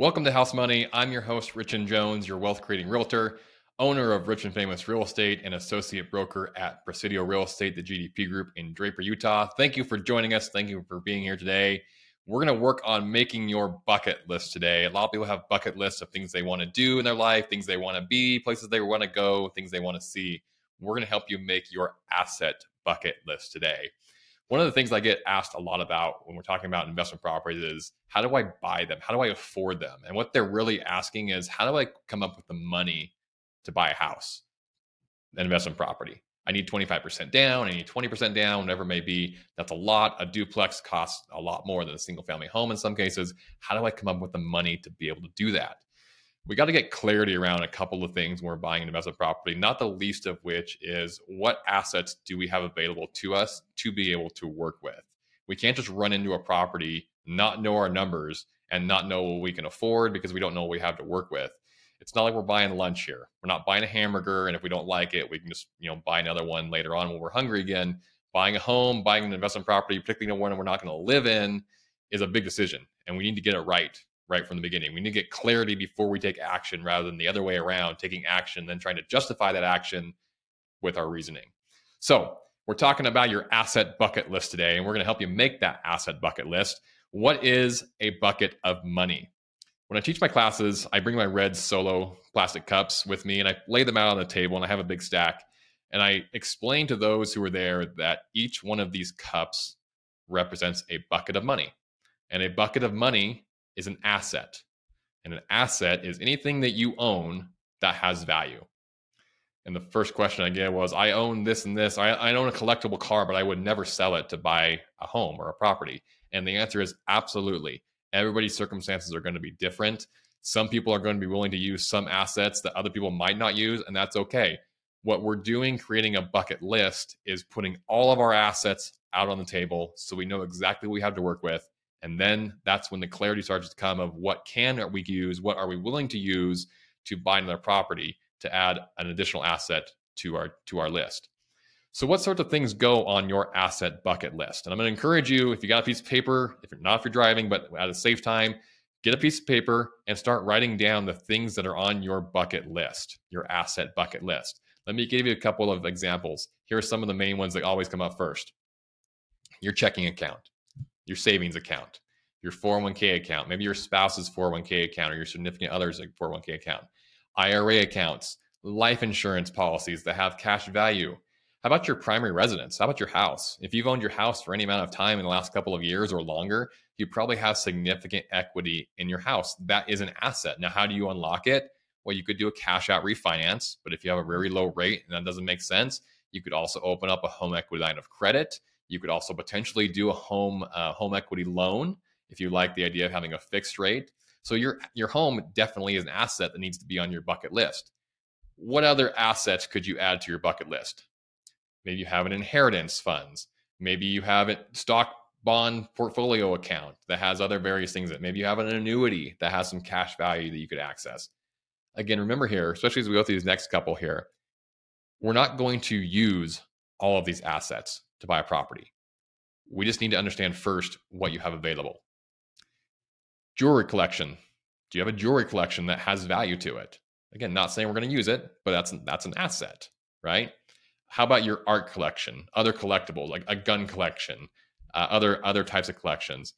Welcome to House Money. I'm your host, Richard Jones, your wealth creating realtor, owner of Rich and Famous Real Estate, and associate broker at Presidio Real Estate, the GDP Group in Draper, Utah. Thank you for joining us. Thank you for being here today. We're going to work on making your bucket list today. A lot of people have bucket lists of things they want to do in their life, things they want to be, places they want to go, things they want to see. We're going to help you make your asset bucket list today one of the things I get asked a lot about when we're talking about investment properties is how do I buy them? How do I afford them? And what they're really asking is how do I come up with the money to buy a house, an investment property? I need 25% down, I need 20% down, whatever it may be. That's a lot. A duplex costs a lot more than a single family home in some cases. How do I come up with the money to be able to do that? We got to get clarity around a couple of things when we're buying an investment property, not the least of which is what assets do we have available to us to be able to work with. We can't just run into a property, not know our numbers, and not know what we can afford because we don't know what we have to work with. It's not like we're buying lunch here. We're not buying a hamburger, and if we don't like it, we can just you know buy another one later on when we're hungry again. Buying a home, buying an investment property, particularly one we're not going to live in, is a big decision, and we need to get it right right from the beginning. We need to get clarity before we take action rather than the other way around, taking action, then trying to justify that action with our reasoning. So, we're talking about your asset bucket list today, and we're going to help you make that asset bucket list. What is a bucket of money? When I teach my classes, I bring my red solo plastic cups with me and I lay them out on the table and I have a big stack. And I explain to those who are there that each one of these cups represents a bucket of money. And a bucket of money is an asset. And an asset is anything that you own that has value. And the first question I get was I own this and this. I, I own a collectible car, but I would never sell it to buy a home or a property. And the answer is absolutely. Everybody's circumstances are going to be different. Some people are going to be willing to use some assets that other people might not use, and that's okay. What we're doing, creating a bucket list, is putting all of our assets out on the table so we know exactly what we have to work with and then that's when the clarity starts to come of what can we use, what are we willing to use to buy another property to add an additional asset to our to our list. So what sorts of things go on your asset bucket list? And I'm going to encourage you, if you got a piece of paper, if you're not if you're driving, but at a safe time, get a piece of paper and start writing down the things that are on your bucket list, your asset bucket list. Let me give you a couple of examples. Here are some of the main ones that always come up first. Your checking account your savings account, your 401k account, maybe your spouse's 401k account or your significant other's 401k account, IRA accounts, life insurance policies that have cash value. How about your primary residence? How about your house? If you've owned your house for any amount of time in the last couple of years or longer, you probably have significant equity in your house. That is an asset. Now, how do you unlock it? Well, you could do a cash out refinance, but if you have a very low rate and that doesn't make sense, you could also open up a home equity line of credit you could also potentially do a home uh, home equity loan if you like the idea of having a fixed rate. So your your home definitely is an asset that needs to be on your bucket list. What other assets could you add to your bucket list? Maybe you have an inheritance funds. Maybe you have a stock bond portfolio account that has other various things that maybe you have an annuity that has some cash value that you could access. Again, remember here, especially as we go through these next couple here, we're not going to use all of these assets to buy a property. We just need to understand first what you have available. Jewelry collection. Do you have a jewelry collection that has value to it? Again, not saying we're going to use it, but that's that's an asset, right? How about your art collection, other collectibles like a gun collection, uh, other other types of collections?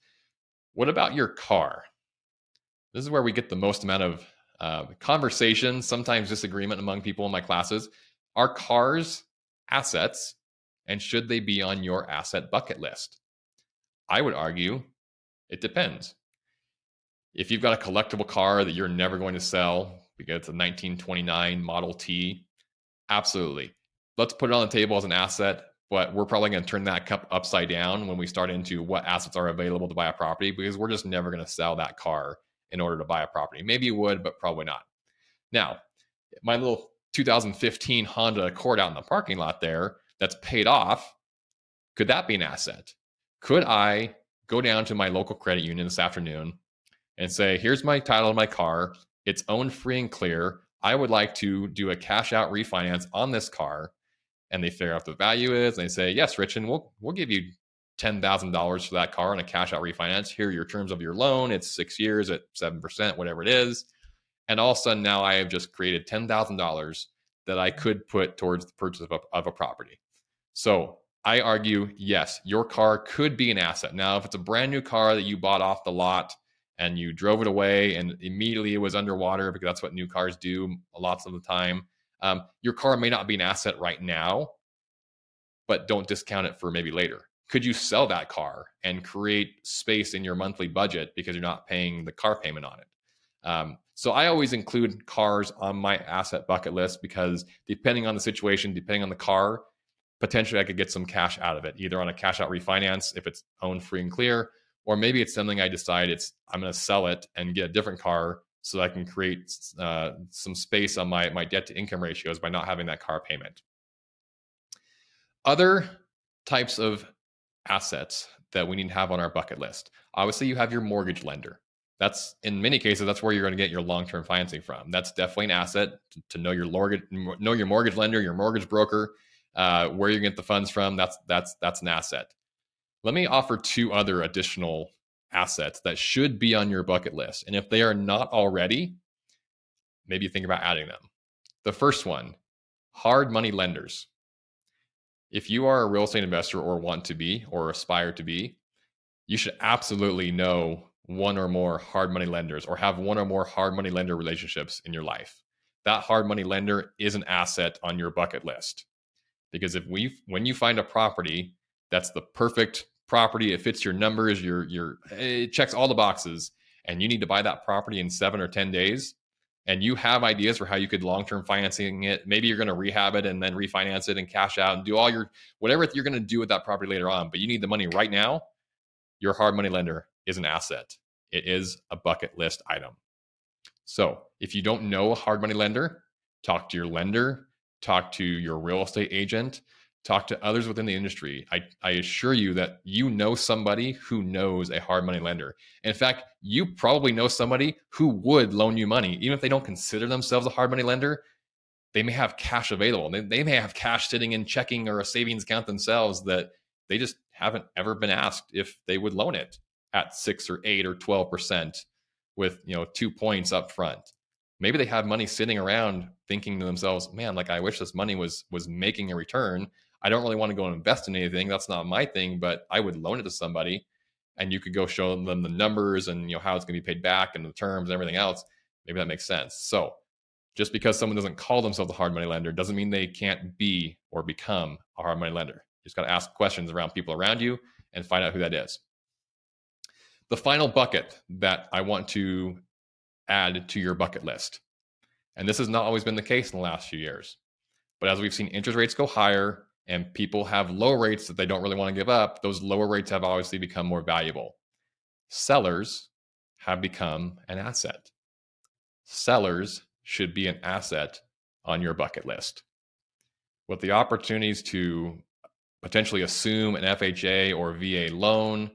What about your car? This is where we get the most amount of uh, conversation, sometimes disagreement among people in my classes. Are cars assets and should they be on your asset bucket list? I would argue it depends. If you've got a collectible car that you're never going to sell because it's a 1929 Model T, absolutely. Let's put it on the table as an asset, but we're probably going to turn that cup upside down when we start into what assets are available to buy a property because we're just never going to sell that car in order to buy a property. Maybe you would, but probably not. Now, my little 2015 Honda Accord out in the parking lot there, that's paid off, could that be an asset? Could I go down to my local credit union this afternoon and say, here's my title of my car, it's owned free and clear. I would like to do a cash out refinance on this car. And they figure out the value is and they say, yes, Rich, and we'll we'll give you $10,000 for that car on a cash out refinance. Here are your terms of your loan. It's six years at 7%, whatever it is. And all of a sudden, now I have just created $10,000 that I could put towards the purchase of a, of a property. So I argue, yes, your car could be an asset. Now, if it's a brand new car that you bought off the lot and you drove it away and immediately it was underwater because that's what new cars do lots of the time, um, your car may not be an asset right now, but don't discount it for maybe later. Could you sell that car and create space in your monthly budget because you're not paying the car payment on it? Um, so I always include cars on my asset bucket list because depending on the situation, depending on the car, potentially I could get some cash out of it, either on a cash out refinance if it's owned free and clear, or maybe it's something I decide it's I'm going to sell it and get a different car so I can create uh, some space on my my debt to income ratios by not having that car payment. Other types of assets that we need to have on our bucket list. Obviously, you have your mortgage lender. That's in many cases that's where you're going to get your long-term financing from. That's definitely an asset to, to know your mortgage know your mortgage lender, your mortgage broker uh, where you get the funds from. That's that's that's an asset. Let me offer two other additional assets that should be on your bucket list, and if they are not already, maybe think about adding them. The first one, hard money lenders. If you are a real estate investor or want to be or aspire to be, you should absolutely know one or more hard money lenders or have one or more hard money lender relationships in your life. That hard money lender is an asset on your bucket list because if we when you find a property that's the perfect property it fits your numbers your your it checks all the boxes and you need to buy that property in 7 or 10 days and you have ideas for how you could long-term financing it maybe you're going to rehab it and then refinance it and cash out and do all your whatever you're going to do with that property later on but you need the money right now your hard money lender is an asset. It is a bucket list item. So if you don't know a hard money lender talk to your lender talk to your real estate agent, talk to others within the industry. I, I assure you that you know somebody who knows a hard money lender. In fact, you probably know somebody who would loan you money, even if they don't consider themselves a hard money lender. They may have cash available. They, they may have cash sitting in checking or a savings account themselves that they just haven't ever been asked if they would loan it at six or eight or 12% with, you know, two points up front maybe they have money sitting around thinking to themselves man like i wish this money was was making a return. I don't really want to go and invest in anything. That's not my thing but i would loan it to somebody. And you could go show them the numbers and you know how it's going to be paid back and the terms and everything else. Maybe that makes sense. So just because someone doesn't call themselves a hard money lender doesn't mean they can't be or become a hard money lender. You just got to ask questions around people around you and find out who that is. The final bucket that i want to add to your bucket list. And this has not always been the case in the last few years. But as we've seen interest rates go higher and people have low rates that they don't really want to give up, those lower rates have obviously become more valuable. Sellers have become an asset. Sellers should be an asset on your bucket list. With the opportunities to potentially assume an FHA or VA loan,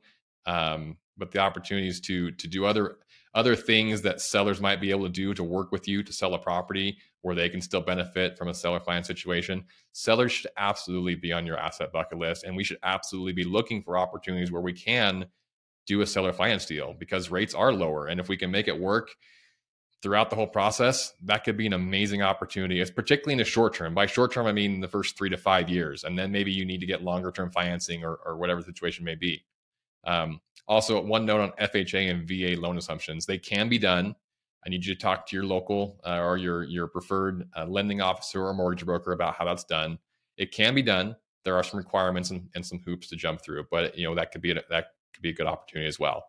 um, but the opportunities to to do other other things that sellers might be able to do to work with you to sell a property where they can still benefit from a seller finance situation. Sellers should absolutely be on your asset bucket list. And we should absolutely be looking for opportunities where we can do a seller finance deal because rates are lower. And if we can make it work throughout the whole process, that could be an amazing opportunity. It's particularly in the short term. By short term, I mean the first three to five years. And then maybe you need to get longer term financing or, or whatever the situation may be. Um, also, one note on FHA and VA loan assumptions: they can be done. I need you to talk to your local uh, or your your preferred uh, lending officer or mortgage broker about how that's done. It can be done. There are some requirements and, and some hoops to jump through, but you know that could be a, that could be a good opportunity as well.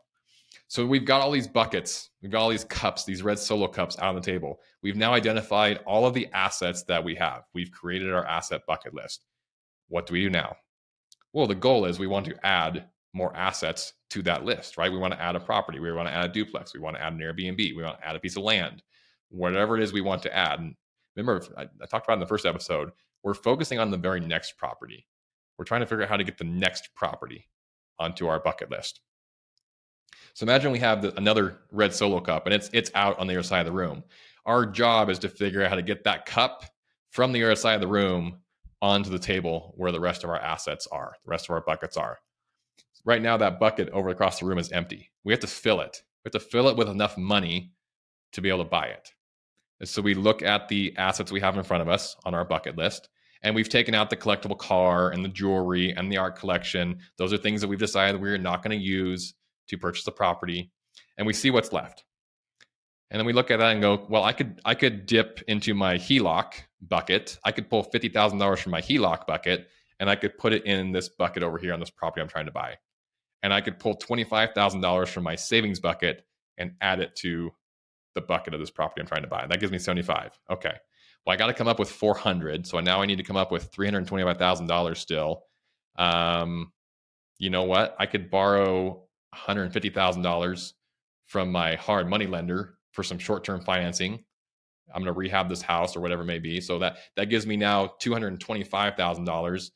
So we've got all these buckets, we've got all these cups, these red solo cups out on the table. We've now identified all of the assets that we have. We've created our asset bucket list. What do we do now? Well, the goal is we want to add more assets to that list, right? We want to add a property, we want to add a duplex, we want to add an Airbnb, we want to add a piece of land, whatever it is we want to add. And remember, I, I talked about in the first episode, we're focusing on the very next property. We're trying to figure out how to get the next property onto our bucket list. So imagine we have the, another red solo cup and it's it's out on the other side of the room. Our job is to figure out how to get that cup from the other side of the room onto the table where the rest of our assets are, the rest of our buckets are. Right now that bucket over across the room is empty. We have to fill it. We have to fill it with enough money to be able to buy it. And so we look at the assets we have in front of us on our bucket list, and we've taken out the collectible car and the jewelry and the art collection. Those are things that we've decided we're not going to use to purchase the property, and we see what's left. And then we look at that and go, well, I could I could dip into my HELOC bucket. I could pull fifty thousand dollars from my HELOC bucket, and I could put it in this bucket over here on this property I'm trying to buy. And I could pull twenty five thousand dollars from my savings bucket and add it to the bucket of this property I'm trying to buy. That gives me seventy five. Okay. Well, I got to come up with four hundred. So now I need to come up with three hundred twenty five thousand dollars still. Um, you know what? I could borrow one hundred fifty thousand dollars from my hard money lender for some short-term financing. I'm going to rehab this house or whatever it may be. So that that gives me now $225,000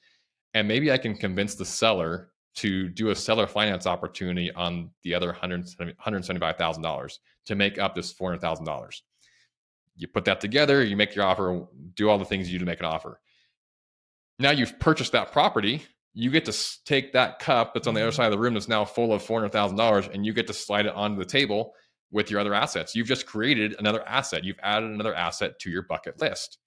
and maybe I can convince the seller to do a seller finance opportunity on the other $175,000 to make up this $400,000. You put that together, you make your offer, do all the things you do to make an offer. Now you've purchased that property. You get to take that cup that's on the other mm-hmm. side of the room that's now full of $400,000 and you get to slide it onto the table with your other assets. You've just created another asset. You've added another asset to your bucket list.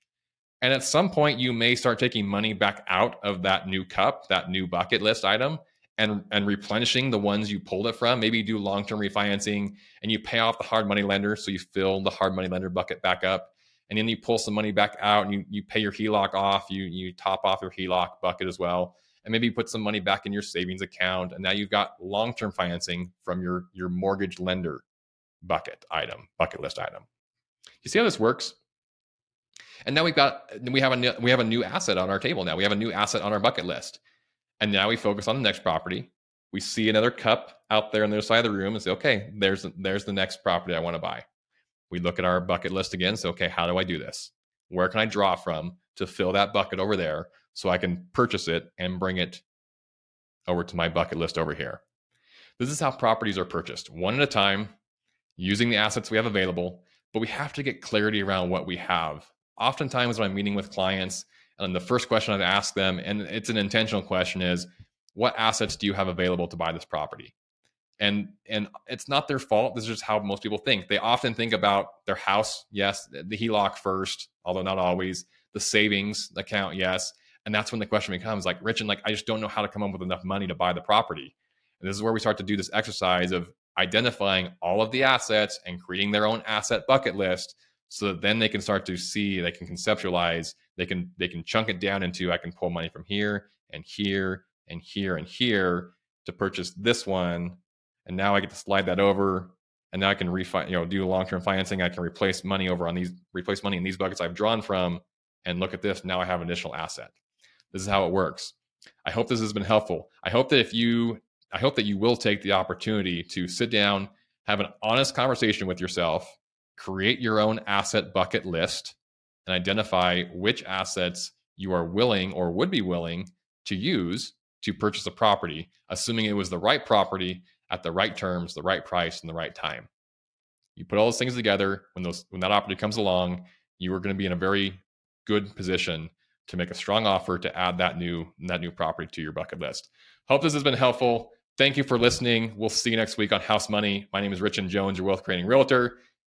And at some point, you may start taking money back out of that new cup, that new bucket list item, and, and replenishing the ones you pulled it from. Maybe you do long term refinancing and you pay off the hard money lender. So you fill the hard money lender bucket back up. And then you pull some money back out and you, you pay your HELOC off. You, you top off your HELOC bucket as well. And maybe you put some money back in your savings account. And now you've got long term financing from your, your mortgage lender bucket item, bucket list item. You see how this works? And now we've got we have a new, we have a new asset on our table now. We have a new asset on our bucket list. And now we focus on the next property. We see another cup out there on the other side of the room and say, okay, there's there's the next property I want to buy. We look at our bucket list again. So, okay, how do I do this? Where can I draw from to fill that bucket over there so I can purchase it and bring it over to my bucket list over here? This is how properties are purchased, one at a time, using the assets we have available, but we have to get clarity around what we have. Oftentimes, when I'm meeting with clients, and the first question I've asked them, and it's an intentional question, is what assets do you have available to buy this property? And and it's not their fault. This is just how most people think. They often think about their house, yes, the HELOC first, although not always, the savings account, yes. And that's when the question becomes like, Rich, and like I just don't know how to come up with enough money to buy the property. And this is where we start to do this exercise of identifying all of the assets and creating their own asset bucket list so that then they can start to see they can conceptualize they can they can chunk it down into i can pull money from here and here and here and here to purchase this one and now i get to slide that over and now i can refi you know do long-term financing i can replace money over on these replace money in these buckets i've drawn from and look at this now i have an additional asset. This is how it works. I hope this has been helpful. I hope that if you I hope that you will take the opportunity to sit down, have an honest conversation with yourself, create your own asset bucket list, and identify which assets you are willing or would be willing to use to purchase a property, assuming it was the right property at the right terms, the right price, and the right time. You put all those things together. When those when that opportunity comes along, you are going to be in a very good position to make a strong offer to add that new that new property to your bucket list. Hope this has been helpful. Thank you for listening. We'll see you next week on House Money. My name is Richard Jones, your wealth creating realtor.